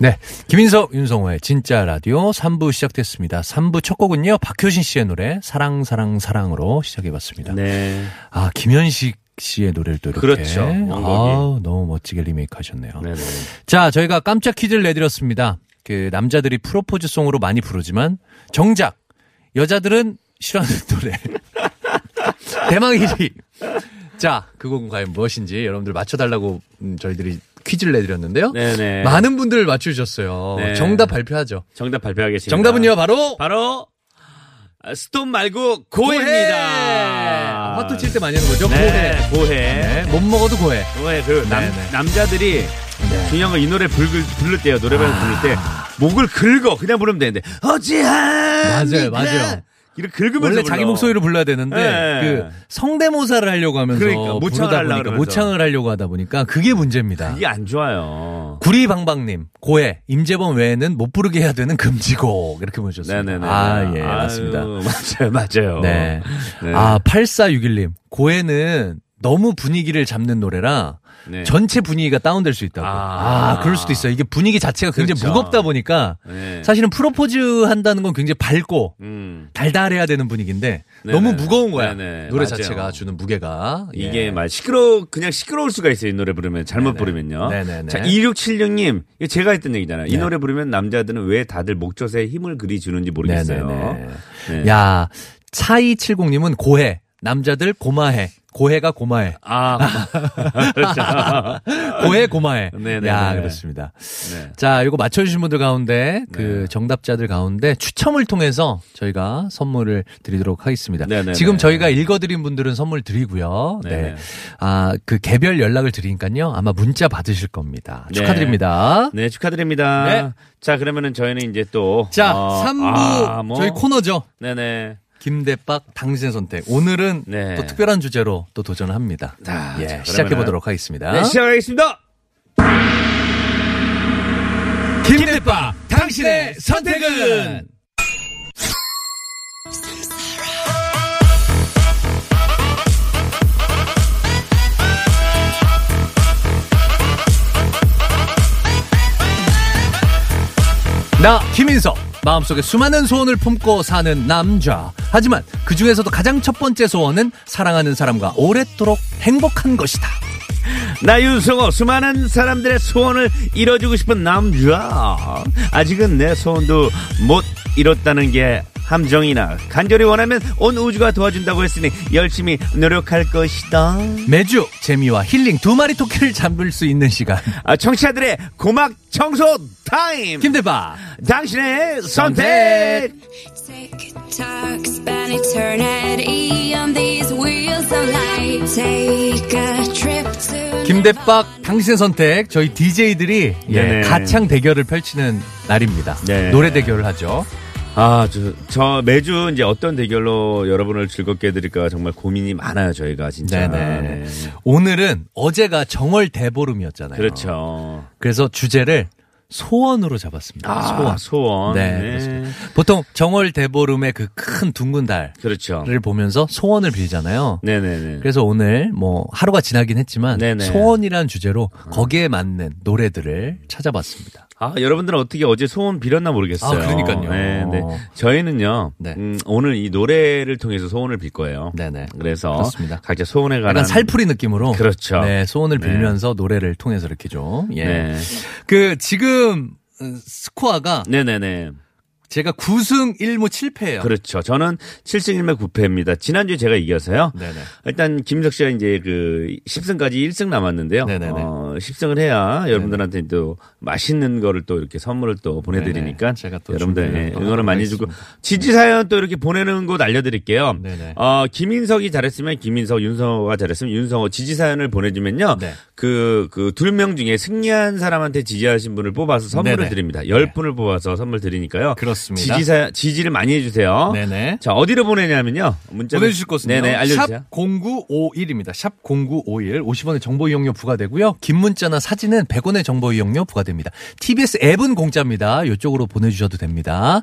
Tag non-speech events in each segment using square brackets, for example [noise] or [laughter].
네, 김인석 윤성호의 진짜 라디오 3부 시작됐습니다. 3부 첫 곡은요 박효신 씨의 노래 사랑 사랑 사랑으로 시작해봤습니다. 네. 아 김현식 씨의 노래를 또 이렇게 그렇죠. 아, 너무 멋지게 리메이크 하셨네요. 네네. 자, 저희가 깜짝 퀴즈를 내드렸습니다. 그 남자들이 프로포즈 송으로 많이 부르지만 정작 여자들은 싫어하는 [laughs] 노래. 대망 1위. 자, 그 곡은 과연 무엇인지 여러분들 맞춰달라고 음, 저희들이 퀴즈를 내드렸는데요. 네네. 많은 분들 맞추셨어요. 네. 정답 발표하죠. 정답 발표하겠습니다. 정답은요, 바로 바로 아, 스톱 말고 고해입니다. 화투 칠 때 많이 하는 거죠. 네, 고해. 고해. 네, 못 먹어도 고해. 고해. 그 남, 네네. 남자들이 네. 중요한 건 이 노래 부를, 부를 때요. 노래방에서 아. 부를 때 목을 긁어 그냥 부르면 되는데 어찌합니까? 맞아요, 맞아요. 이렇게 긁으면서 원래. 자기 목소리로 불러야 되는데 네. 그 성대모사를 하려고 하면서 그러니까, 모창을 하려고. 모창을 하려고 하다 보니까 그게 문제입니다. 이게 안 좋아요. 구리방방님 고해 임재범 외에는 못 부르게 해야 되는 금지곡 이렇게 보내주셨습니다. 네네네. 아예 아유, 맞습니다. 맞아요, 맞아요. 네. 네. 아 8461님 고해는 너무 분위기를 잡는 노래라 네. 전체 분위기가 다운될 수 있다고. 아. 아, 그럴 수도 있어요. 이게 분위기 자체가 굉장히 그렇죠. 무겁다 보니까 네. 사실은 프로포즈 한다는 건 굉장히 밝고 음. 달달해야 되는 분위기인데 네네. 너무 무거운 거야. 네네. 노래 맞아요. 자체가 주는 무게가. 이게 예. 막 시끄러 그냥 시끄러울 수가 있어요. 이 노래 부르면 잘못 네네. 부르면요. 자, 2676님. 이거 제가 했던 얘기잖아요. 이 네. 노래 부르면 남자들은 왜 다들 목젖에 힘을 그리 주는지 모르겠어요. 네. 야, 차이칠공님은 고해. 남자들 고마해. 고해가 고마해. 아, 그렇죠. [laughs] 고해 고마해. 네네네. 야, 그렇습니다. 네. 자, 이거 맞춰주신 분들 가운데 그 네. 정답자들 가운데 추첨을 통해서 저희가 선물을 드리도록 하겠습니다. 네네네. 지금 저희가 읽어드린 분들은 선물 드리고요. 네. 네 네. 아, 그 개별 연락을 드리니까요. 아마 문자 받으실 겁니다. 네. 축하드립니다. 네, 축하드립니다. 네. 자, 그러면은 저희는 이제 또. 자, 어, 3부 아, 뭐. 저희 코너죠. 네네. 김대박 당신의 선택. 오늘은 네. 또 특별한 주제로 또 도전을 합니다. 자, 예, 자, 시작해 보도록 하겠습니다. 네, 시작하겠습니다. 김대박 당신의 선택은 나 김인석 마음속에 수많은 소원을 품고 사는 남자. 하지만 그 중에서도 가장 첫 번째 소원은 사랑하는 사람과 오랫도록 행복한 것이다. 나 윤성호 수많은 사람들의 소원을 이뤄주고 싶은 남자. 아직은 내 소원도 못 이뤘다는 게 함정이나 간절히 원하면 온 우주가 도와준다고 했으니 열심히 노력할 것이다 매주 재미와 힐링 두 마리 토끼를 잡을 수 있는 시간 아, 청취자들의 고막 청소 타임 김대박 당신의 선택 김대박 당신의 선택 저희 DJ들이 예, 네네. 가창 대결을 펼치는 날입니다. 네. 노래 대결을 하죠. 아, 저, 저 매주 이제 어떤 대결로 여러분을 즐겁게 해드릴까 정말 고민이 많아요, 저희가 진짜. 네네. 네. 오늘은 어제가 정월 대보름이었잖아요. 그렇죠. 그래서 주제를 소원으로 잡았습니다. 아, 소원. 소원. 네, 네. 그렇습니다. 보통 정월 대보름의 그 큰 둥근 달을 그렇죠. 보면서 소원을 빌잖아요. 네네네. 그래서 오늘 뭐 하루가 지나긴 했지만 네네. 소원이라는 주제로 거기에 맞는 노래들을 찾아봤습니다. 아, 여러분들은 어떻게 어제 소원 빌었나 모르겠어요. 아, 그러니까요. 네, 네. 저희는요, 네. 음, 오늘 이 노래를 통해서 소원을 빌 거예요. 네네. 그래서 그렇습니다. 각자 소원에 관한 약간 살풀이 느낌으로 그렇죠. 네, 소원을 네. 빌면서 노래를 통해서 이렇게 좀 예. 네. 그 지금 어, 스코어가 네네네. 제가 9승 1무 7패예요. 그렇죠. 저는 7승 1무 9패입니다. 지난주에 제가 이겨서요. 네네. 일단 김석 씨가 이제 그 10승까지 1승 남았는데요. 네네네. 어, 10승을 해야 여러분들한테 또 맛있는 거를 또 이렇게 선물을 또 보내드리니까. 제가 또 여러분들 예, 또 응원을 많이 주고 하겠습니다. 지지 사연 또 이렇게 보내는 곳 알려드릴게요. 네네. 어, 김인석이 잘했으면 김인석, 윤성호가 잘했으면 윤성호 지지 사연을 보내주면요. 네. 그, 그두명 중에 승리한 사람한테 지지하신 분을 뽑아서 선물을 네네. 드립니다. 열 분을 뽑아서 선물 드리니까요. 그렇습니다. 지지 사 지지를 많이 해주세요. 네네. 자, 어디로 보내냐면요. 문자 보내주실 곳은요. 네네, 알려주세요. 샵 0951입니다. 샵 0951. 50원의 정보 이용료 부과되고요. 긴 문자나 사진은 100원의 정보 이용료 부과됩니다. TBS 앱은 공짜입니다. 이쪽으로 보내주셔도 됩니다.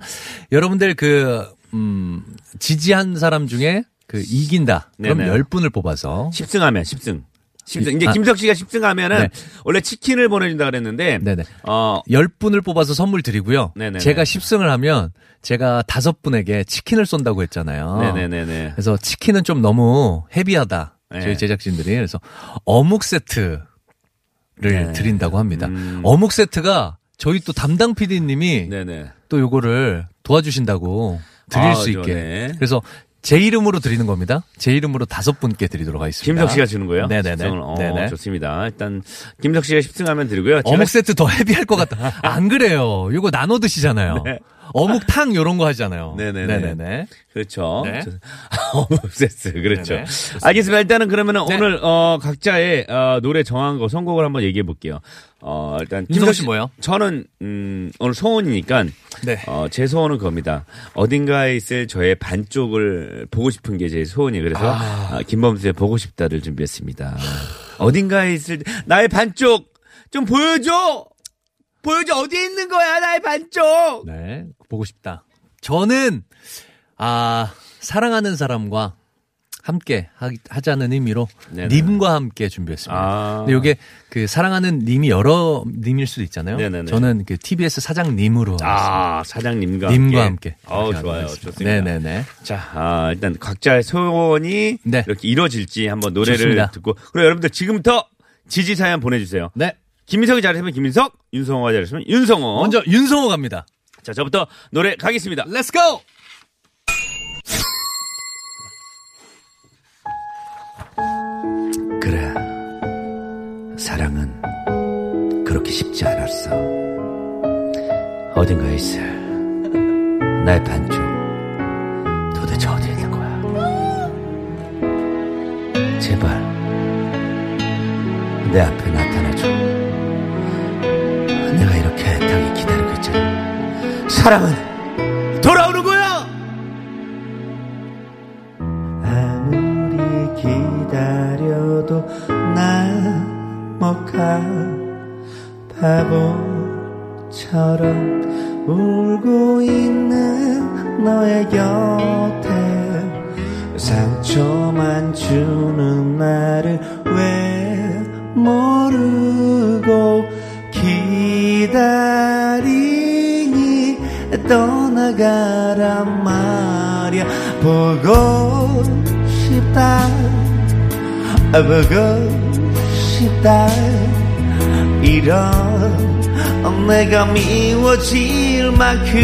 여러분들 그, 음, 지지한 사람 중에 그 이긴다. 그럼 네네. 10분을 뽑아서 10승 하면 10승. 10승. 이제 아. 김석 씨가 10승하면은 네. 원래 치킨을 보내준다 그랬는데 네네. 어 10분을 뽑아서 선물 드리고요. 네네네. 제가 10승을 하면 제가 다섯 분에게 치킨을 쏜다고 했잖아요. 네네네네. 그래서 치킨은 좀 너무 헤비하다. 네. 저희 제작진들이 그래서 어묵 세트를 네. 드린다고 합니다. 음. 어묵 세트가 저희 또 담당 PD님이. 또 요거를 도와주신다고 드릴 아, 수 있게. 그래서 제 이름으로 드리는 겁니다. 제 이름으로 다섯 분께 드리도록 하겠습니다. 김석 씨가 주는 거예요? 네네네. 10승을. 어, 네네. 좋습니다. 일단 김석 씨가 10승하면 드리고요. 어묵 세트 더 헤비할 것 같다. 안 그래요. 이거 나눠 드시잖아요. [laughs] 네. 어묵탕 요런 거 하잖아요. 네네네. 네네네. 그렇죠. 네. 저- 어묵 세트. 그렇죠. 네네. 알겠습니다. 일단은 그러면은 네. 오늘 어 각자의 어, 노래 정한 거 선곡을 한번 얘기해 볼게요. 어 일단 윤성 씨 뭐예요? 저는 음 오늘 소원이니까 네. 어, 제 소원은 그겁니다. 어딘가에 있을 저의 반쪽을 보고 싶은 게 제 소원이에요. 그래서 아, 김범수의 보고 싶다를 준비했습니다. 어딘가에 있을 나의 반쪽 좀 보여줘. 보여줘 어디에 있는 거야 나의 반쪽. 네. 보고 싶다. 저는 아 사랑하는 사람과 함께 하, 하자는 의미로 네네. 님과 함께 준비했습니다. 아. 근데 이게 그 사랑하는 님이 여러 님일 수도 있잖아요. 네네네. 저는 그 TBS 사장님으로 아 사장님과 님과 함께. 함께. 어 좋아요. 하겠습니다. 좋습니다. 네네네. 자 아, 일단 각자의 소원이 네. 이렇게 이루어질지 한번 노래를 좋습니다. 듣고 그리고 여러분들 지금부터 지지 사연 보내주세요. 네. 김민석이 잘했으면 김민석, 윤성호가 잘했으면 윤성호. 먼저 윤성호 갑니다. 자 저부터 노래 가겠습니다. Let's go. 그래. 사랑은 그렇게 쉽지 않았어. 어딘가에 있을 나의 반쪽. 도대체 어디에 있는 거야? 제발 내 앞에 나타나줘. 이렇게 애타게 기다리고 있잖아. 사랑은 돌아오는 거야! 아무리 기다려도 나못가 바보처럼 울고 있는 너의 곁에 상처만 주는 나를 왜 모르고 기다리니 떠나가란 말이야. 보고 싶다. 보고 싶다. 이런 내가 미워질 만큼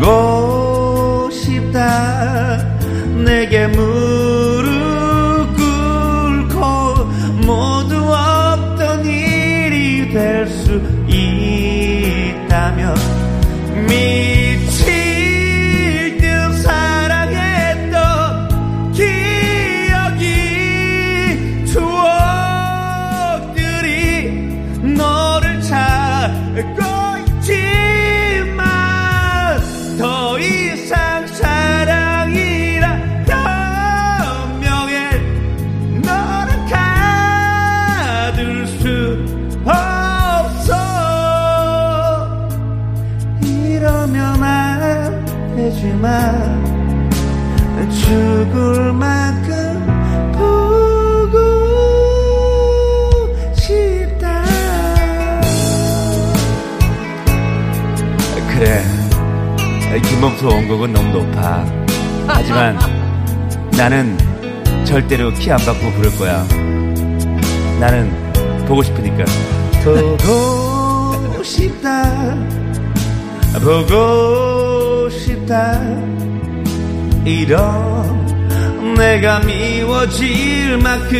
울고 싶다. 내게 무 일 김범수 원곡은 너무 높아. 하지만 나는 절대로 키 안 받고 부를 거야. 나는 보고 싶으니까. 보고 싶다. 보고 싶다. 이런 내가 미워질 만큼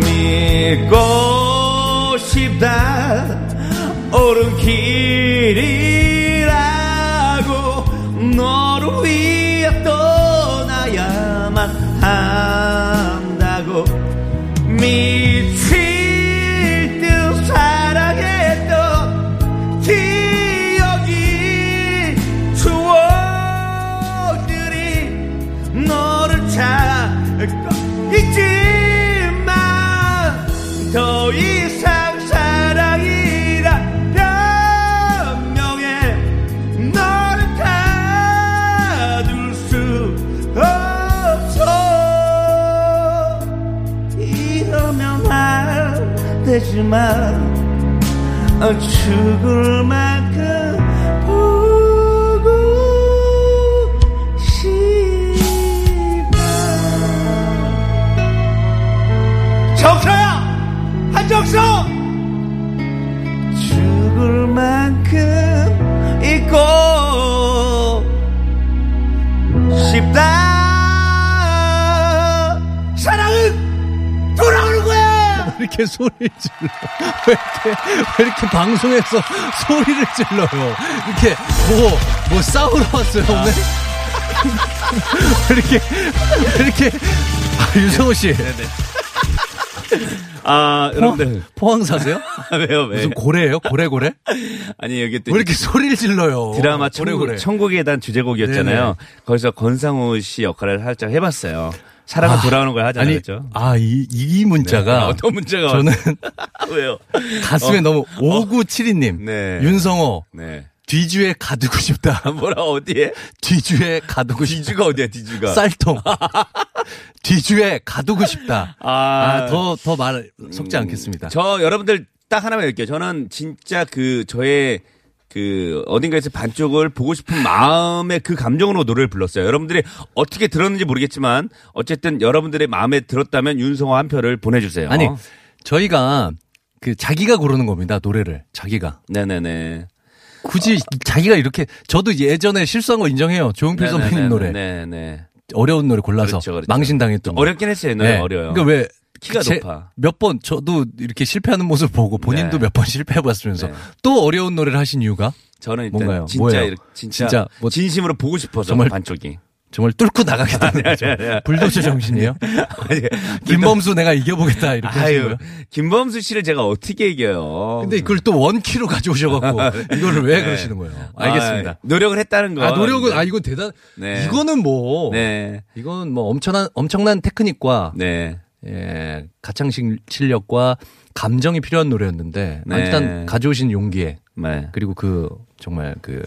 믿고 싶다. 옳은 길이라고 너를 위해 떠나야만 한다고 미 안 되지만 어, 죽을 만 소리를 질러? 왜 이렇게, 왜 이렇게 방송에서 소리를 질러요? 이렇게, 뭐, 뭐 싸우러 왔어요, 오늘? 왜 이렇게, 왜 이렇게, 아, 유성호 씨. 아 여러분들 포항 사세요? 왜요 왜 무슨 고래예요? 고래고래? 아니 여기 또 왜 이렇게 소리를 질러요? 드라마 천국, 고래 고래. 천국에 대한 주제곡이었잖아요. 네네. 거기서 권상우 씨 역할을 살짝 해봤어요. 사랑은 돌아오는 걸 하잖아요. 아니, 그렇죠? 아, 이, 이 문자가. 네, [laughs] 어떤 문자가 저는 [laughs] 왜요? 가슴에 어. 너무, 5972님. 네. 윤성호, 네. 뒤주에 가두고 싶다. 뭐라 어디에? 뒤주에 가두고 싶다. 디주가 어디야 디주가? 쌀통. [laughs] 뒤주에 가두고 싶다. 아, 아, 더, 더말 섞지 않겠습니다. 저 여러분들 딱 하나만 얘기할게요. 저는 진짜 그 저의 그 어딘가에서 반쪽을 보고 싶은 마음의 그 감정으로 노래를 불렀어요. 여러분들이 어떻게 들었는지 모르겠지만 어쨌든 여러분들의 마음에 들었다면 윤성호 한 표를 보내주세요. 아니, 저희가 그 자기가 고르는 겁니다. 노래를. 자기가. 네네네. 굳이 자기가 이렇게 저도 예전에 실수한 거 인정해요. 조용필 선배님 노래. 네네. 어려운 노래 골라서 그렇죠, 그렇죠. 망신당했던 거. 어렵긴 했어요. 옛날에 네. 어려요. 그러니까 왜 키가 제- 높아. 몇 번 저도 이렇게 실패하는 모습 보고 본인도 네. 몇번 [laughs] 실패해 봤으면서 네. 또 어려운 노래를 하신 이유가 저는 뭔가요? 진짜 뭐예요? 이렇게 진짜, 진짜 뭐 진심으로 보고 싶어서 정말 반쪽이. 정말 뚫고 나가겠다는 [laughs] 거죠. 불도저 정신이에요. [laughs] 김범수 내가 이겨보겠다 이렇게 아유. 김범수 씨를 제가 어떻게 이겨요? 근데 그걸 또 원키로 가져오셔갖고 이거를 왜 네. 그러시는 거예요? 알겠습니다. 아, 노력을 했다는 거. 아 노력은 아 이건 대단. 네. 이거는 뭐 네. 이건 뭐 엄청난 엄청난 테크닉과 네. 예, 가창 실- 실력과 감정이 필요한 노래였는데 네. 일단 가져오신 용기에 네. 그리고 그 정말 그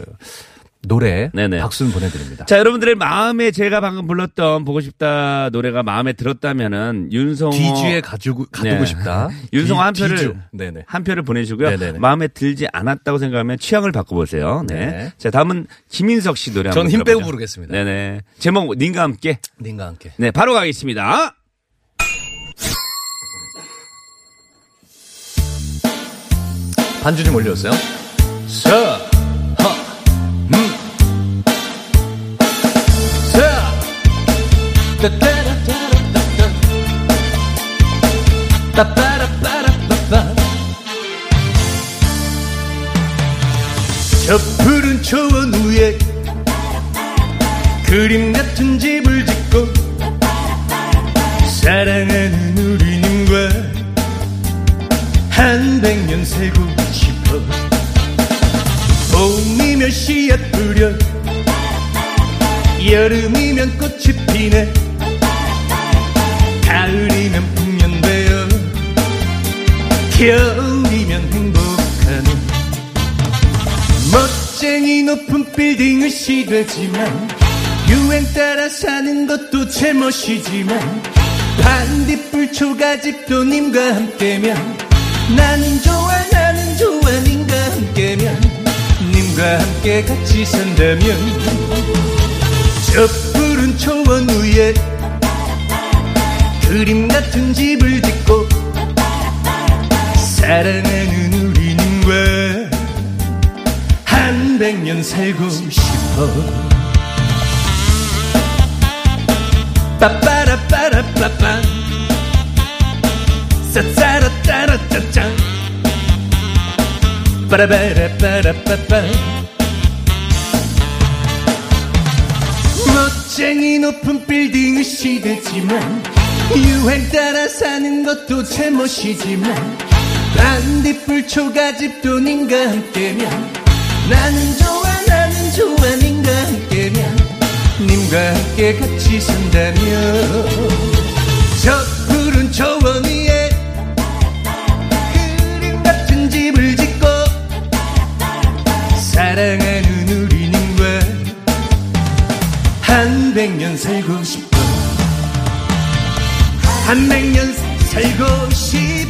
노래 네네. 박수는 보내드립니다. 자, 여러분들의 마음에 제가 방금 불렀던 보고 싶다 노래가 마음에 들었다면은 윤성호 뒤주에 가지고 가두고 네. 싶다. [laughs] 윤성호 뒤- 한 표를. 네네. 한 표를 보내주고요. 네네네. 마음에 들지 않았다고 생각하면 취향을 바꿔보세요. 네. 네. 자, 다음은 김인석 씨 노래 한번 저는 힘 빼고 들어보죠. 부르겠습니다. 네네. 제목 님과 함께. 님과 함께. 네, 바로 가겠습니다. 반주 좀 올려주세요. 서, 허, 음. 서, 따따라따라따따. 따따라따라따따. 저 푸른 초원 위에 그림 같은 집을 짓고 사랑하는 우리님과 한 백년 살고 싶어. 봄이면 씨앗 뿌려. 여름이면 꽃이 피네. 가을이면 풍년되어. 겨울이면 행복하네. 멋쟁이 높은 빌딩을 시되지만 유행 따라 사는 것도 제멋이지만 반딧불 초가집도 님과 함께면 나는 좋아 나는 좋아. 님과 함께면 님과 함께 같이 산다면. 저 푸른 초원 위에 그림 같은 집을 짓고 사랑하는 우리는 왜한 백년 살고 싶어. 빠빠라빠라빠빠. 싸짜라짜라짜짜 빠라바라빠라빠빠 멋쟁이 높은 빌딩은 시대지만 유행 따라 사는 것도 제멋이지만 반딧불 초가집도 님과 함께면 나는 좋아 나는 좋아 님과 함께면 님과 함께 같이 산다면 사랑하는 우리 님과 한 백년 살고 싶어. 한 백년 살고 싶어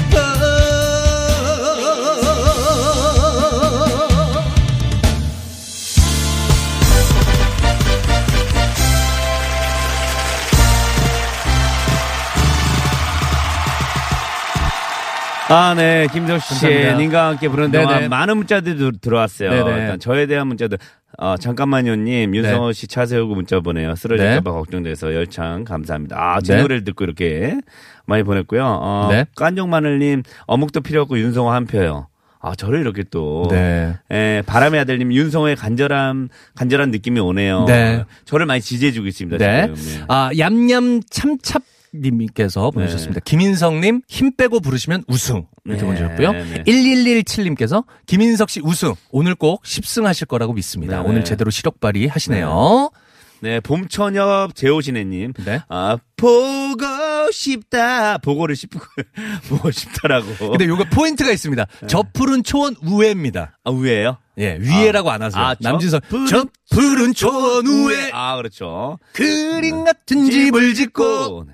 아, 네. 감사합니다. 님과 함께 부르는 네네. 동안 많은 문자들이 들- 들어왔어요. 네네. 일단 저에 대한 문자도 어, 잠깐만요 님, 윤성호 씨차 세우고 문자 보내요. 쓰러질까봐 네. 걱정돼서 열창 감사합니다. 아, 제 네. 노래를 듣고 이렇게 많이 보냈고요. 어, 네. 깐종마늘님, 어묵도 필요 없고 윤성호 한 표요. 아, 저를 이렇게 또. 네. 예, 바람의 아들님, 윤성호의 간절함, 간절한 느낌이 오네요. 네. 저를 많이 지지해주고 있습니다. 네. 지금. 네. 아, 얌얌 참찹 님께서 보내주셨습니다. 김인성님 힘 빼고 부르시면 우승 이렇게 네, 보내주셨고요. 네. 1117님께서 김인석 씨 우승 오늘 꼭 10승하실 거라고 믿습니다. 네. 오늘 제대로 시력 발휘 하시네요. 네, 봄처녀 재호신혜님. 네. 아, 보고 싶다. 보고를 싶고, [laughs] 보고 싶다라고. 근데 요거 포인트가 있습니다. 저 푸른 초원 우회입니다. 아, 우회예요 예, 위에라고 안 하세요. 아, 저 남진선 푸른 저 푸른 초원 우회 아, 그렇죠. 그림 같은 집을 짓고 네.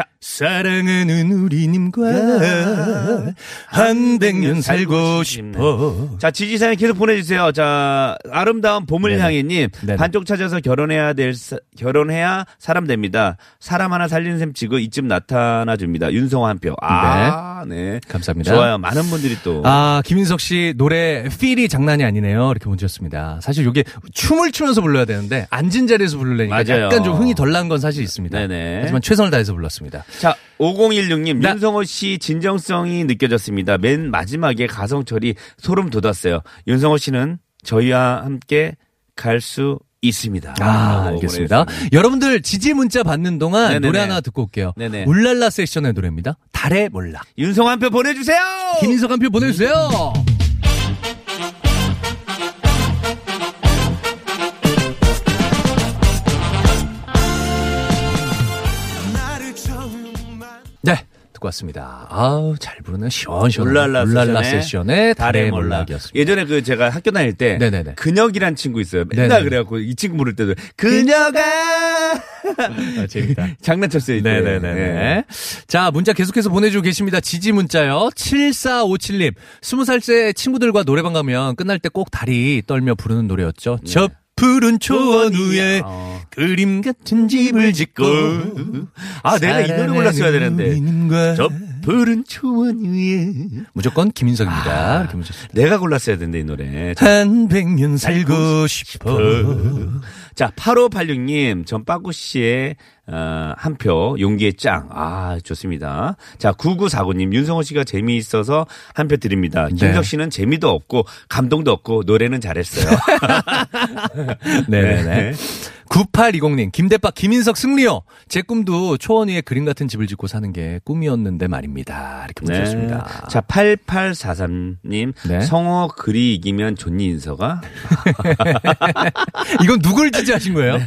자, 사랑하는 우리님과 한 백년 살고 싶어. 자, 지지사연 계속 보내주세요. 자, 아름다운. 네네. 반쪽 찾아서 결혼해야 될, 사- 결혼해야 사람 됩니다. 사람 하나 살리는 셈 치고 이쯤 나타나 줍니다. 윤성호 한 표. 아, 네. 감사합니다. 좋아요. 많은 분들이 또. 아, 김인석 씨 노래 필이 장난이 아니네요. 이렇게 문자 였습니다 사실 이게 춤을 추면서 불러야 되는데 앉은 자리에서 부르려니까 맞아요. 약간 좀 흥이 덜 난 건 사실 있습니다. 네네. 하지만 최선을 다해서 불렀습니다. 자, 5016님, 네. 윤성호 씨 진정성이 느껴졌습니다. 맨 마지막에 가성철이 소름 돋았어요. 윤성호 씨는 저희와 함께 갈 수 있습니다. 아, 알겠습니다. 여러분들 지지 문자 받는 동안 네네네. 노래 하나 듣고 올게요. 네네. 울랄라 세션의 노래입니다. 달의 몰락. 윤성호 한 표 보내주세요! 김인석 한 표 보내주세요. 네. 듣고 왔습니다. 아우, 잘 부르는 시원시원. 울랄라, 울랄라 세션의 달의 달의 몰락. 몰락이었습니다. 예전에 그 제가 학교 다닐 때 네네네. 근혁이란 친구 있어요. 맨날 네네네. 그래갖고 이 친구 부를 때도 근혁아 아, 재밌다. [laughs] 장난쳤어요. 네네네. 네. 자, 문자 계속해서 보내주고 계십니다. 지지 문자요. 7457님. 20살째 친구들과 노래방 가면 끝날 때 꼭 다리 떨며 부르는 노래였죠. 저 푸른 초원 위에 어. 그림 같은 집을 짓고. 아, 내가 이 노래 골랐어야 되는데. 저 푸른 초원 위에 무조건 김인석입니다. 이렇게 문자 주셨습니다. 내가 골랐어야 되는데 이 노래. 한 백년 살고 싶어. 자, 8586님, 전 빠구 씨의 어, 한 표, 용기의 짱. 아, 좋습니다. 자, 9949님, 윤성호 씨가 재미있어서 한 표 드립니다. 네. 김석 씨는 재미도 없고, 감동도 없고, 노래는 잘했어요. 네네네. [laughs] [laughs] 네. 9820님, 김대박, 김인석 승리요. 제 꿈도 초원 위에 그림 같은 집을 짓고 사는 게 꿈이었는데 말입니다. 이렇게 네. 문자였습니다. 자, 8843님, 네. 성호 글이 이기면 존니 인서가? [laughs] 이건 누굴 지지하신 거예요?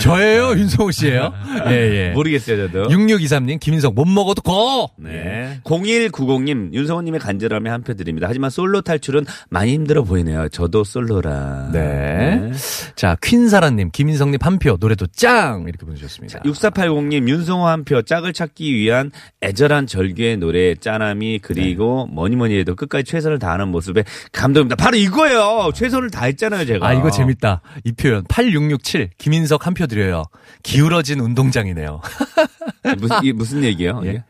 저예요? 윤성호 씨예요? 예, 예. 모르겠어요, 저도. 6623님, 김인석, 못 먹어도 고! 네. 0190님, 윤성호님의 간절함에 한 표 드립니다. 하지만 솔로 탈출은 많이 힘들어 보이네요. 저도 솔로라. 네. 자, 퀸사라님, 김인석님 한 표, 노래도 짱! 이렇게 보내주셨습니다. 6480님, 윤성호 한 표, 짝을 찾기 위한 애절한 절규의 노래, 짠함이, 그리고 뭐니 뭐니 해도 끝까지 최선을 다하는 모습에 감동입니다. 바로 이거예요! 최선을 다했잖아요, 제가. 아, 이거 재밌다. 이 표현. 8667, 김인석 한 표 드려요. 기울어진 운동장이네요. [laughs] 무슨, 이게 무슨 얘기예요? 예. 이게?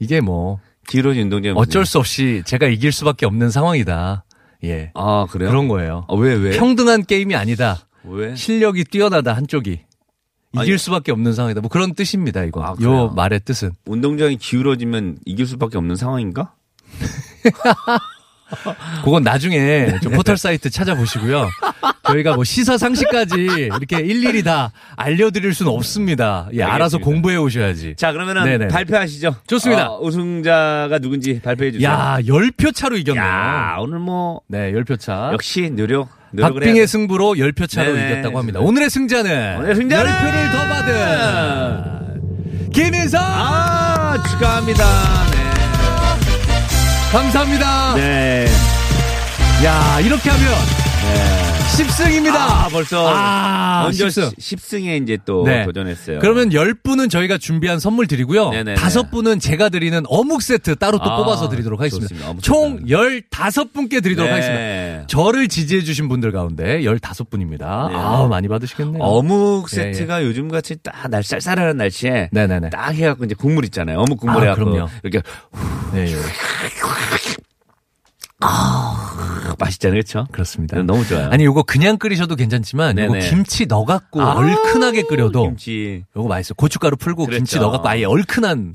이게 뭐, 기울어진 운동장. 어쩔 수 없이 제가 이길 수밖에 없는 상황이다. 예. 아, 그래요? 그런 거예요. 아, 왜, 왜? 평등한 게임이 아니다. 왜? 실력이 뛰어나다 한쪽이. 이길 아니- 수밖에 없는 상황이다. 뭐 그런 뜻입니다, 이거. 아, 그래요? 요 말의 뜻은. 운동장이 기울어지면 이길 수밖에 없는 상황인가? [laughs] 그건 나중에 좀 포털 사이트 찾아보시고요. 저희가 뭐 시사 상식까지 이렇게 일일이 다 알려드릴 수는 없습니다. 예, 알아서 알겠습니다. 공부해 오셔야지. 자, 그러면은 네네. 발표하시죠. 좋습니다. 어, 우승자가 누군지 발표해 주세요. 야, 10표 차로 이겼네요. 야, 오늘 뭐 네, 10표 차. 역시 노력 박빙의. 승부로 10표 차로 네네. 이겼다고 합니다. 오늘의 승자는 오늘의 승자는 10표를 더 받은 김인성 아, 축하합니다. 감사합니다. 네. 네. 야, 이렇게 하면 네. 10승입니다. 아, 벌써 아, 먼저 10승. 10승에 이제 또 네. 도전했어요. 그러면 10분은 저희가 준비한 선물 드리고요. 네네네. 다섯 분은 제가 드리는 어묵 세트 따로 또 아, 뽑아서 드리도록 하겠습니다. 총 세트. 15분께 드리도록 네. 하겠습니다. 저를 지지해 주신 분들 가운데 15분입니다. 네. 아, 많이 받으시겠네요. 어묵 예, 세트가 요즘 같이 딱 날 쌀쌀한 날씨에 네네네. 딱 해갖고 이제 국물 있잖아요. 어묵 국물 아, 해갖고 그럼요. 이렇게 네, 예. 맛있잖아요, 그렇죠? 그렇습니다. 너무 좋아요. 아니, 요거 그냥 끓이셔도 괜찮지만 요거 네네. 김치 넣어 갖고 아, 얼큰하게 끓여도 김치. 요거 맛있어요. 고춧가루 풀고 그렇죠. 김치 넣어 갖고 아예 얼큰한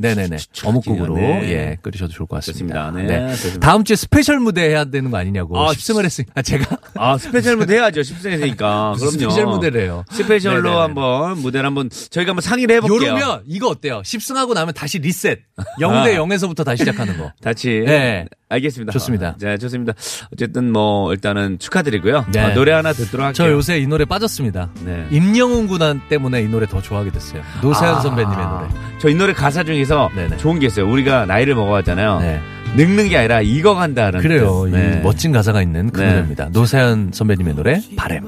네 네 네 어묵국으로 네. 예 끓이셔도 좋을 것 같습니다. 네, 좋습니다. 다음 주에 스페셜 무대 해야 되는 거 아니냐고 아, 10승을 했으니 아 제가 아, 스페셜 무대 해야죠. 10승했으니까. [laughs] 그럼요. 스페셜 무대래요. 스페셜로 네네네. 한번 무대를 한번 저희가 한번 상의를 해 볼게요. 요러면 이거 어때요? 10승하고 나면 다시 리셋 0대 아. 0에서부터 다시 시작하는 거. 같이. 네. 알겠습니다. 좋습니다. 자, 좋습니다. 어쨌든 뭐 일단은 축하드리고요. 네. 어, 노래 하나 듣도록 할게요. 저 요새 이 노래 빠졌습니다. 네. 임영웅 군 때문에 이 노래 더 좋아하게 됐어요. 노사연 아. 선배님의 노래. 저 이 노래 가사 중에서 네네. 좋은 게 있어요. 우리가 나이를 먹어왔잖아요. 네. 늙는 게 아니라 익어간다는. 그래요. 네. 멋진 가사가 있는 그 네. 노래입니다. 노세현 선배님의 노래 바램.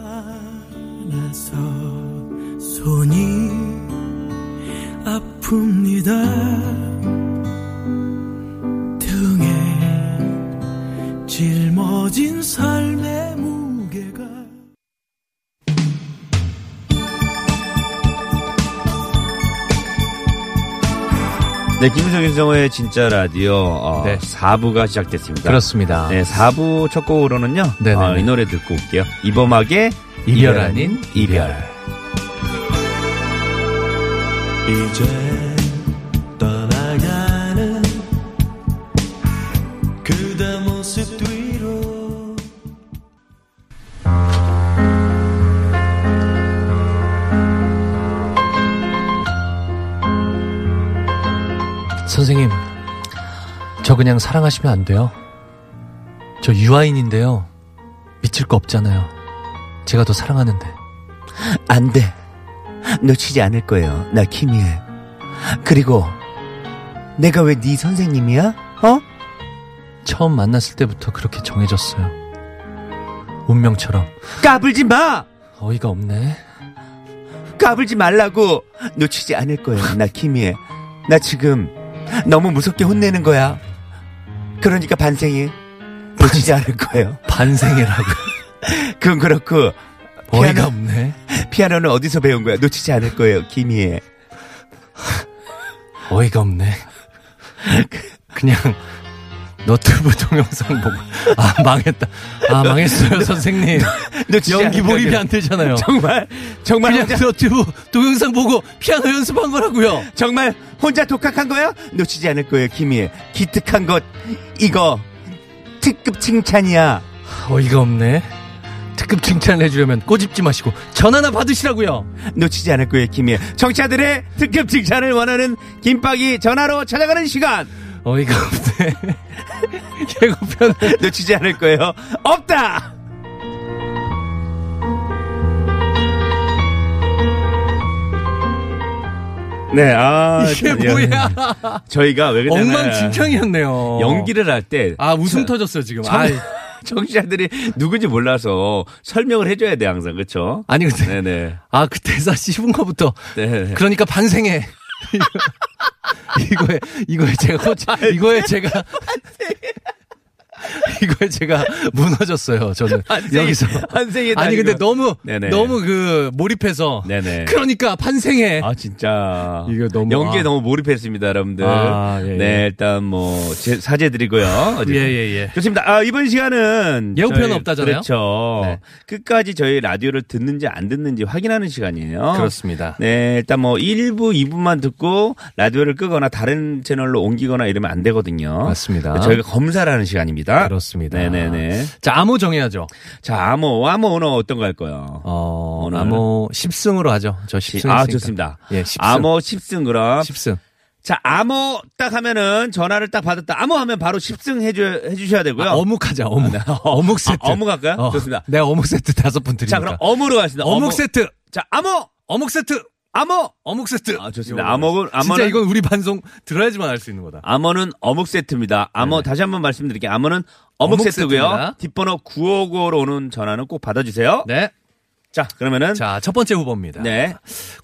손이 아픕니다 짊어진 삶의 무게가 네, 김수정 윤성호의 진짜 라디오 어, 네. 4부가 시작됐습니다. 그렇습니다. 네, 4부 첫 곡으로는요. 네네네. 어, 이 노래 듣고 올게요. 이범학의 이별 아닌 이별. 이제 그냥 사랑하시면 안 돼요. 저 유아인인데요. 미칠 거 없잖아요. 제가 더 사랑하는데. 안 돼. 놓치지 않을 거예요. 나 키미에. 그리고 내가 왜 네 선생님이야? 어? 처음 만났을 때부터 그렇게 정해졌어요. 운명처럼. 까불지 마. 어이가 없네. 까불지 말라고. 놓치지 않을 거예요. 나 키미에. 나 지금 너무 무섭게 혼내는 거야. 그러니까 반생에 놓치지 않을 거예요. 반생이라고. [laughs] 그건 그렇고 어이가 없네. 피아노는 어디서 배운 거야? 놓치지 않을 거예요. 키미에. 어이가 없네. [laughs] 그냥 너튜브 동영상 보고 아 망했다. 아 망했어요 선생님. [laughs] 연기 몰입이. 안 되잖아요. 정말 정말 그냥 혼자, 너튜브 동영상 보고 피아노 연습한 거라고요. 정말 혼자 독학한 거야? 놓치지 않을 거예요. 키미에. 기특한 것 이거 특급 칭찬이야. 어이가 없네. 특급 칭찬을 해주려면 꼬집지 마시고 전화나 받으시라고요. 놓치지 않을 거예요. 키미에. 청취자들의 특급 칭찬을 원하는 김밥이 전화로 찾아가는 시간. 어이가 없네. [laughs] 예고편을 놓치지 않을 거예요. 없다. 네, 아 이게 참, 뭐야? 저희가 왜 그러냐면 엉망진창이었네요. 연기를 할 때 아 웃음 터졌어요 지금. 청- 아이. [laughs] 청취자들이 누군지 몰라서 설명을 해줘야 돼 항상 그렇죠? 아니 근데 네네. 아그 대사 씹은 거부터 네. 그러니까 반생해. [laughs] 이거에 이거에 제가 호치, 이거에 제가 [laughs] 이걸 제가 무너졌어요. 저는 환생이- 여기서 환생의 아니 근데. 너무 네네. 너무 그 몰입해서 네네. 그러니까 판생해. 아 진짜 이거 너무- 연기에 아. 너무 몰입했습니다, 여러분들. 아, 예, 예. 네, 일단 뭐 제, 사죄 드리고요. 어쨌든. 예예 예. 좋습니다. 아, 이번 시간은 예고편은 저희- 없다잖아요? 그렇죠. 네. 끝까지 저희 라디오를 듣는지 안 듣는지 확인하는 시간이에요. 그렇습니다. 네, 일단 뭐 1부, 2부만 듣고 라디오를 끄거나 다른 채널로 옮기거나 이러면 안 되거든요. 맞습니다. 저희가 검사를 하는 시간입니다. 그렇습니다. 네네네. 자 암호 정해야죠. 자, 암호, 암호 오늘 어떤 거할 거예요? 어 오늘. 암호 10승으로 하죠. 저 10승. 아, 좋습니다. 예, 10승. 암호 10승 그럼. 10승. 자, 암호 딱 하면은 전화를 딱 받았다. 암호 하면 바로 10승 해줘, 해주셔야 되고요. 아, 어묵하자 어묵. [laughs] 어묵 세트. 아, 어묵 할까요? 어, 좋습니다. 내가 어묵 세트 다섯 분 드리니까. 자, 그럼 어묵으로 가겠습니다. 어묵 세트. 자, 암호! 어묵 세트. 암호! 어묵 세트. 아, 좋습니다. 암호는, 진짜 이건 우리 방송 들어야지만 알 수 있는 거다. 암호는 어묵 세트입니다. 암호, 다시 한번 말씀드릴게요. 암호는 어묵, 어묵 세트고요. 세트입니다. 뒷번호 955로 오는 전화는 꼭 받아주세요. 네. 자, 그러면은. 자, 첫 번째 후보입니다. 네.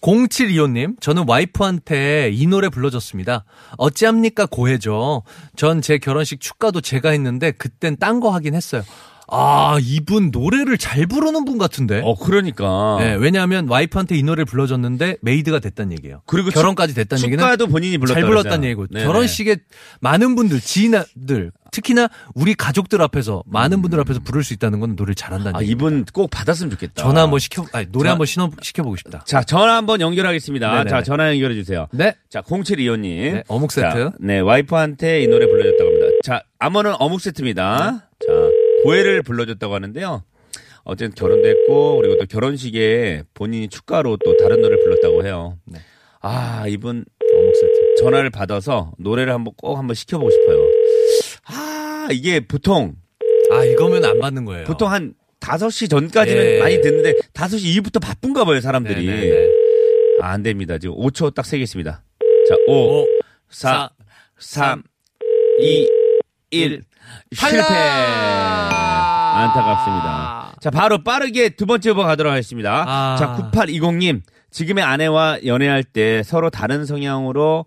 0725님, 저는 와이프한테 이 노래 불러줬습니다. 어찌합니까 고해죠. 전 제 결혼식 축가도 제가 했는데 그땐 딴 거 하긴 했어요. 아, 이분 노래를 잘 부르는 분 같은데. 어, 그러니까. 네, 왜냐하면 와이프한테 이 노래를 불러줬는데 메이드가 됐다는 얘기예요. 그리고 결혼까지 됐다는 얘기는 축가도 본인이 불렀다 잘 그랬잖아요. 얘기고 네네. 결혼식에 많은 분들 지인들 특히나 우리 가족들 앞에서 많은 분들 앞에서 부를 수 있다는 건 노래를 잘한다는 아, 얘기. 이분 꼭 받았으면 좋겠다. 전화 한번 시켜 아니 노래 전- 한번 신어 시켜보고 싶다. 자, 전화 한번 연결하겠습니다. 네네네. 자, 전화 연결해 주세요. 네. 자, 0725님. 네, 어묵 세트. 자, 네, 와이프한테 이 노래 불러줬다고 합니다. 자, 암호는 어묵 세트입니다. 네. 자, 고해를 불러줬다고 하는데요. 어쨌든 결혼도 했고, 그리고 또 결혼식에 본인이 축가로 또 다른 노래를 불렀다고 해요. 네. 아, 이분 어묵 세트. 전화를 받아서 노래를 한번 꼭 한번 시켜보고 싶어요. 아, 이게 보통, 아 이거면 안 받는 거예요. 보통 한 5시 전까지는 예. 많이 듣는데 5시 이후부터 바쁜가 봐요, 사람들이. 네네네. 아, 안 됩니다. 지금 5초 딱 세겠습니다. 자, 5, 오, 4, 3, 2, 1. 실패. 안타깝습니다. 자, 바로 빠르게 두 번째 후보 가도록 하겠습니다. 아. 자, 9820님. 지금의 아내와 연애할 때 서로 다른 성향으로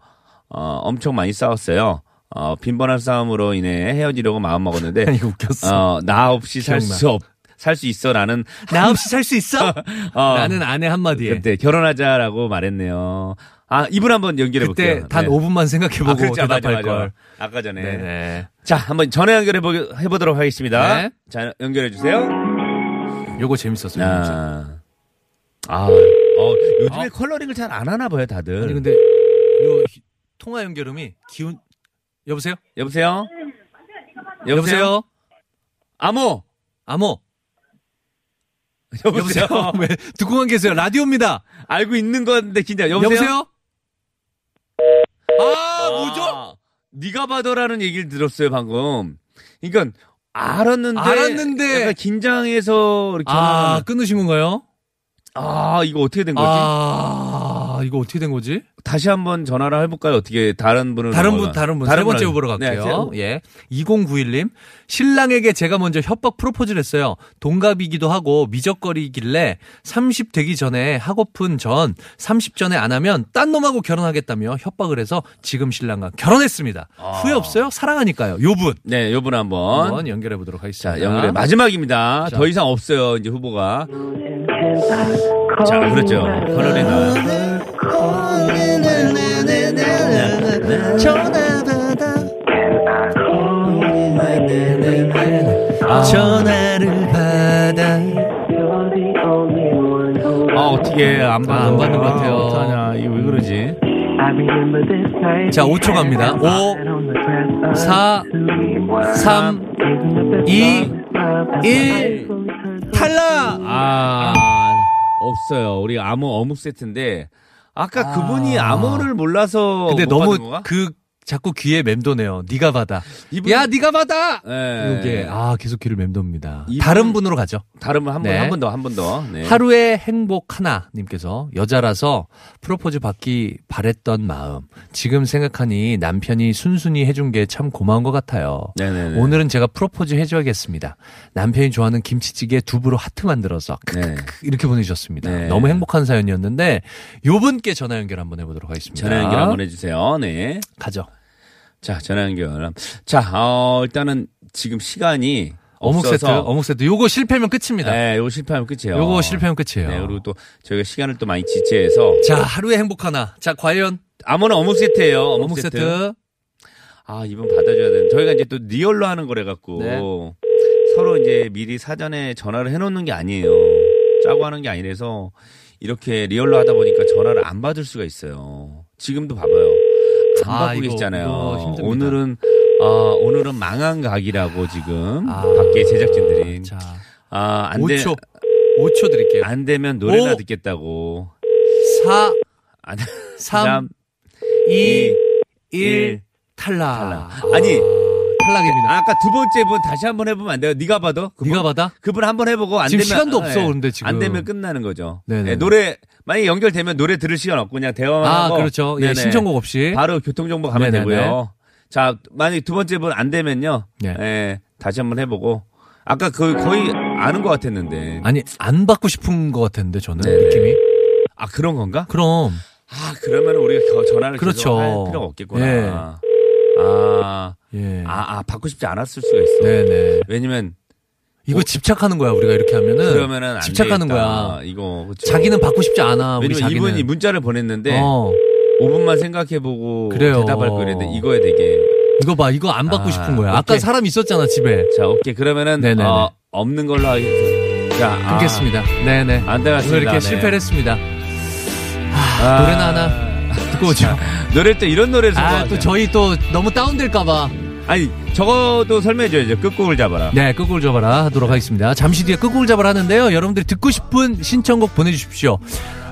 어, 엄청 많이 싸웠어요. 어, 빈번한 싸움으로 인해 헤어지려고 마음먹었는데 [laughs] 이거 웃겼어. 어, 나 없이 살. 수 없, 살 수 있어라는 [laughs] 나 없이 살 수 있어? [laughs] 어, 나는 아내 한마디에. 그때 결혼하자라고 말했네요. 아, 이분 한번 연결해 볼게요. 그때 단 네. 5분만 생각해 보고 아, 그렇죠. 대답할 맞아, 맞아. 걸. 아까 전에. 네네. 자, 한번 전화 연결해 보, 해보도록 하겠습니다. 네. 자, 연결해 주세요. 요거 재밌었어요. 아, 아, 어, 요즘에 어. 컬러링을 잘 안 하나 봐요, 다들. 아니 근데 요 히- 통화 연결음이 기운 여보세요? 여보세요? 여보세요? 암호! 암호 [laughs] 여보세요? 여보세요? 왜 듣고만 계세요? 라디오입니다. 알고 있는 건데, 진짜. 여보세요? 여보세요? 아, 뭐죠? 네가 봐도라는 얘기를 들었어요, 방금. 그러니까, 알았는데. 알았는데. 약간 긴장해서 이렇게. 아, 전화를- 끊으신 건가요? 아, 이거 어떻게 된 거지? 아, 이거 어떻게 된 거지? 다시 한번 전화를 해볼까요? 어떻게 다른 분을 다른 분, 다른 분. 세 번째 후보로 네, 갈게요. 세- 예. 2091님. 신랑에게 제가 먼저 협박 프로포즈를 했어요. 동갑이기도 하고 미적거리길래 30 되기 전에 하고픈 전 30 전에 안 하면 딴 놈하고 결혼하겠다며 협박을 해서 지금 신랑과 결혼했습니다. 후회 없어요? 사랑하니까요. 요 분. 네, 요분 한번. 한번 연결해 보도록 하겠습니다. 자, 연결해. 마지막입니다. 자. 더 이상 없어요, 이제 후보가. 자, 그렇죠. 컬러링은. 전화를 받아. 아, 어떻게 안. 아, 안 받는 것 같아요. 어떡하냐. 이거 왜 그러지? 자, 5초 갑니다. 5, 4, 3, 2, 1. 탈락! 아, 없어요. 우리 암호 어묵 세트인데. 아까 그분이 암호를 몰라서. 근데 못 너무? 그 자꾸 귀에 맴도네요. 네가 받아. 이분- 야, 네가 받아. 네. 이게 아 계속 귀를 맴돕니다. 이분- 다른 분으로 가죠. 다른 분한 번, 네. 한번 더, 한번 더. 네. 하루의 행복 하나님께서 여자라서 프로포즈 받기 바랬던 마음. 지금 생각하니 남편이 순순히 해준 게 참 고마운 것 같아요. 네네네. 오늘은 제가 프로포즈 해줘야겠습니다. 남편이 좋아하는 김치찌개 두부로 하트 만들어서 네. 이렇게 보내주셨습니다. 네. 너무 행복한 사연이었는데 요 분께 전화 연결 한번 해보도록 하겠습니다. 전화 연결 한번 해주세요. 네. 가죠. 자, 전화 연결. 자, 어, 일단은 지금 시간이 어묵 세트, 어묵 세트. 요거 실패면 끝입니다. 네, 요거 실패하면 끝이에요. 요거 실패하면 끝이에요. 네, 그리고 또 저희가 시간을 또 많이 지체해서 자, 하루의 행복 하나. 자, 과연 아무나 어묵 세트예요. 어묵, 어묵 세트. 세트. 아, 이분 받아줘야 되는. 저희가 이제 또 리얼로 하는 거래 갖고 네. 서로 이제 미리 사전에 전화를 해놓는 게 아니에요. 짜고 하는 게 아니라서 이렇게 리얼로 하다 보니까 전화를 안 받을 수가 있어요. 지금도 봐봐요. 안 아, 이거, 계시잖아요. 힘듭니다. 오늘은 어, 오늘은 망한 각이라고 지금 아, 밖에 제작진들이 자, 아, 안 돼. 5초. 5초 드릴게요. 안 되면 노래나 오. 듣겠다고. 4, 안, 3, 2, 1, 일. 탈락. 탈락. 아니, 탈락입니다. 아까 두 번째 분 다시 한 번 해보면 안 돼요? 네가 봐도? 그분? 네가 받아? 그분 한 번 해보고 안 지금 되면 시간도 아, 없어, 예. 그런데 지금. 안 되면 끝나는 거죠. 네네. 예, 노래 만약 에 연결되면 노래 들을 시간 없고 그냥 대화만 아, 하고 그렇죠. 예, 네네. 신청곡 없이. 바로 교통 정보 가면 네네네. 되고요. 자, 만약 두 번째 분 안 되면요. 네. 예, 다시 한 번 해보고 아까 그 거의 아는 것 같았는데. 아니, 안 받고 싶은 것 같았는데, 저는 네네. 느낌이. 아 그런 건가? 그럼. 아 그러면 우리가 더 전화를 그렇죠. 계속 할 필요가 없겠구나. 예. 아, 예. 아, 아 받고 싶지 않았을 수가 있어. 네네. 왜냐면 이거 집착하는 거야, 우리가 이렇게 하면은. 그러면은 안 집착하는. 거야. 이거 그쵸? 자기는 받고 싶지 않아, 왜냐면 자기는. 이분이 문자를 보냈는데 어, 5분만 생각해보고 그래요. 대답할 거랬는데 이거에 되게 이거 봐, 이거 안 받고 아, 싶은 거야. 아까 오케이. 사람 있었잖아, 집에. 자 오케이 그러면은 네네네. 어, 없는 걸로 하겠습니다. 자 아, 끊겠습니다. 네네. 안. 오늘 이렇게 네. 실패를 했습니다. 아, 아, 노래나 하나 듣고 오죠. 노래 또 이런 노래를 아. 또 저희 또 너무 다운될까봐. 아니 적어도 설명해줘야죠. 끝곡을 잡아라. 네, 끝곡을 잡아라 하도록 하겠습니다. 잠시 뒤에 끝곡을 잡아라 하는데요. 여러분들이 듣고 싶은 신청곡 보내주십시오.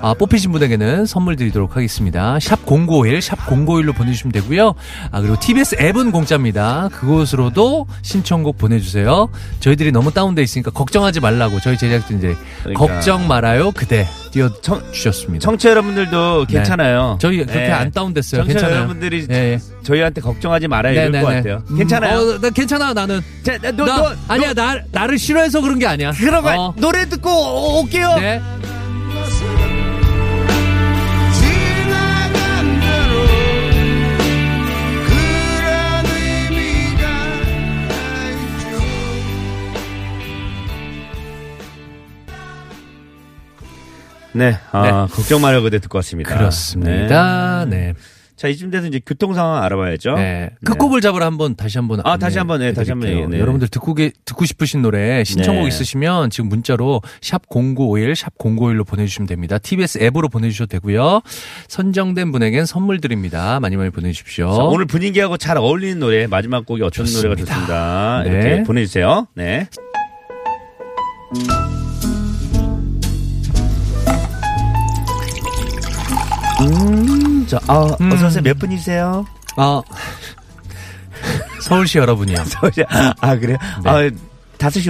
아, 뽑히신 분에게는 선물 드리도록 하겠습니다. 샵 0951, 샵 0951로 보내주시면 되고요. 아, 그리고 TBS 앱은 공짜입니다. 그곳으로도 신청곡 보내주세요. 저희들이 너무 다운돼 있으니까 걱정하지 말라고 저희 제작진들이 그러니까. 걱정 말아요. 그대 띄워주셨습니다. 청취자 여러분들도 괜찮아요. 저희 그렇게 네. 안 다운됐어요. 청취자 괜찮아요. 여러분들이 예, 예. 저희한테 걱정하지 말아야 이럴 것 같아요. 음, 괜찮아요. 어, 나 괜찮아 나는. 자, 나, 너, 나, 너, 아니야 나 나를 싫어해서 그런 게 아니야. 그러가 어, 노래 듣고 오- 올게요. 네, 아, 걱정 말아요 그대 듣고 왔습니다. 그렇습니다. 네. 네. 자, 이쯤 돼서 이제 교통 상황 알아봐야죠. 네. 끝곡을 잡으러 한번 다시 한번 아, 다시 한번, 네, 다시 한번 네. 여러분들 듣고 계, 듣고 싶으신 노래 신청곡 네. 있으시면 지금 문자로 샵 0951, 샵 0951로 보내주시면 됩니다. TBS 앱으로 보내주셔도 되고요. 선정된 분에겐 선물 드립니다. 많이 많이 보내주십시오. 자, 오늘 분위기하고 잘 어울리는 노래 마지막 곡이 어떤 좋습니다. 노래가 좋습니다. 네. 이렇게 보내주세요. 네. 음, 저, 아, 음. 어서 오세요. 몇 분이세요? 아, [laughs] 서울시 여러분이요. 아, 그래요? 아, 5시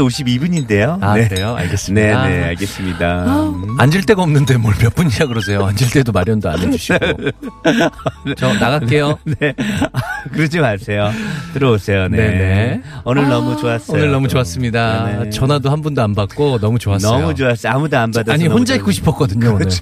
52분인데요. 아, 그래요? 알겠습니다. 네, 네, 알겠습니다. 음. 앉을 데가 없는데 뭘 몇 분이냐 그러세요. 앉을 때도 마련도 안 해주시고. [laughs] 저 나갈게요. [laughs] 네. 아, 그러지 마세요. 들어오세요. 네. 네네. 오늘 너무 좋았어요. 오늘 너무 또. 좋았습니다. 네네. 전화도 한 분도 안 받고 너무 좋았어요. 너무 좋았어요. 아무도 안 받아서. 아니 혼자 있고. 싶었거든요 그렇죠.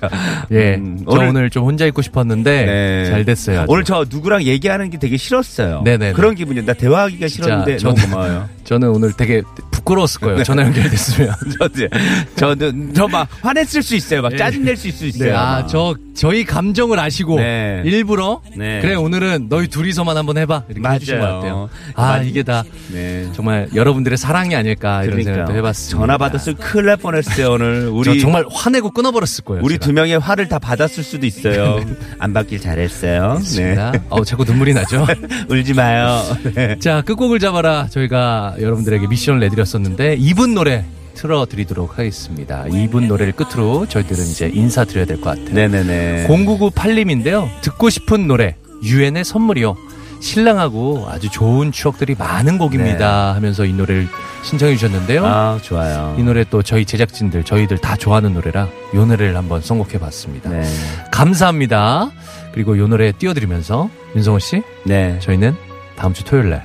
오늘. 예, 음, 저 오늘- 오늘, 좀 혼자 있고 싶었는데 네. 잘 됐어요. 아주. 오늘 저 누구랑 얘기하는 게 되게 싫었어요. 네네네. 그런 기분이에요. 나 대화하기가 싫었는데 저는- 너무 고마워요. 저는 오늘 되게 부끄러웠을 거예요. 전화 연결됐으면. [laughs] 저도 저는 저막 화냈을 수 있어요. 막 네. 짜증 낼 수 있어요. 네, 아, 막. 저 저희 감정을 아시고 네. 일부러 네. 그래 오늘은 너희 둘이서만 한번 해봐 이렇게 맞아요. 해주신 것 같아요. 아 맞- 이게 다 네. 정말 여러분들의 사랑이 아닐까 이런 생각도 해봤습니다. 전화 받았을 큰일 날 뻔했어요 오늘. [laughs] 저 우리 정말 화내고 끊어버렸을 거예요. 우리 제가. 두 명의 화를 다 받았을 수도 있어요. [laughs] 안 받길 잘했어요. 네. 맞습니다. 어우 자꾸 눈물이 나죠. 울지 마요. 네. 자, 끝곡을 잡아라. 저희가 여러분들에게 미션을 내드렸 었는데, 2분 노래 틀어드리도록 하겠습니다. 2분 노래를 끝으로 저희들은 이제 인사드려야 될 것 같아요. 네네네. 0998님인데요. 듣고 싶은 노래, 유엔의 선물이요. 신랑하고 아주 좋은 추억들이 많은 곡입니다. 하면서 이 노래를 신청해 주셨는데요. 네. 아 좋아요. 이 노래 또 저희 제작진들, 저희들 다 좋아하는 노래라 이 노래를 한번 선곡해 봤습니다. 네. 감사합니다. 그리고 이 노래 띄워드리면서 윤성호 씨, 네. 저희는 다음 주 토요일 날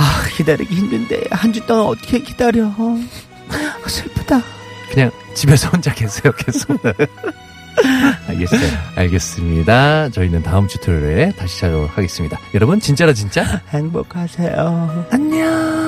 아 기다리기 힘든데 한 주 동안 어떻게 기다려? 아, 슬프다. 그냥 집에서 혼자 계세요, 계속. [laughs] 알겠어요. 알겠습니다. 저희는 다음 주 토요일에 다시 찾아오도록 하겠습니다. 여러분, 진짜라 진짜? 행복하세요. 안녕.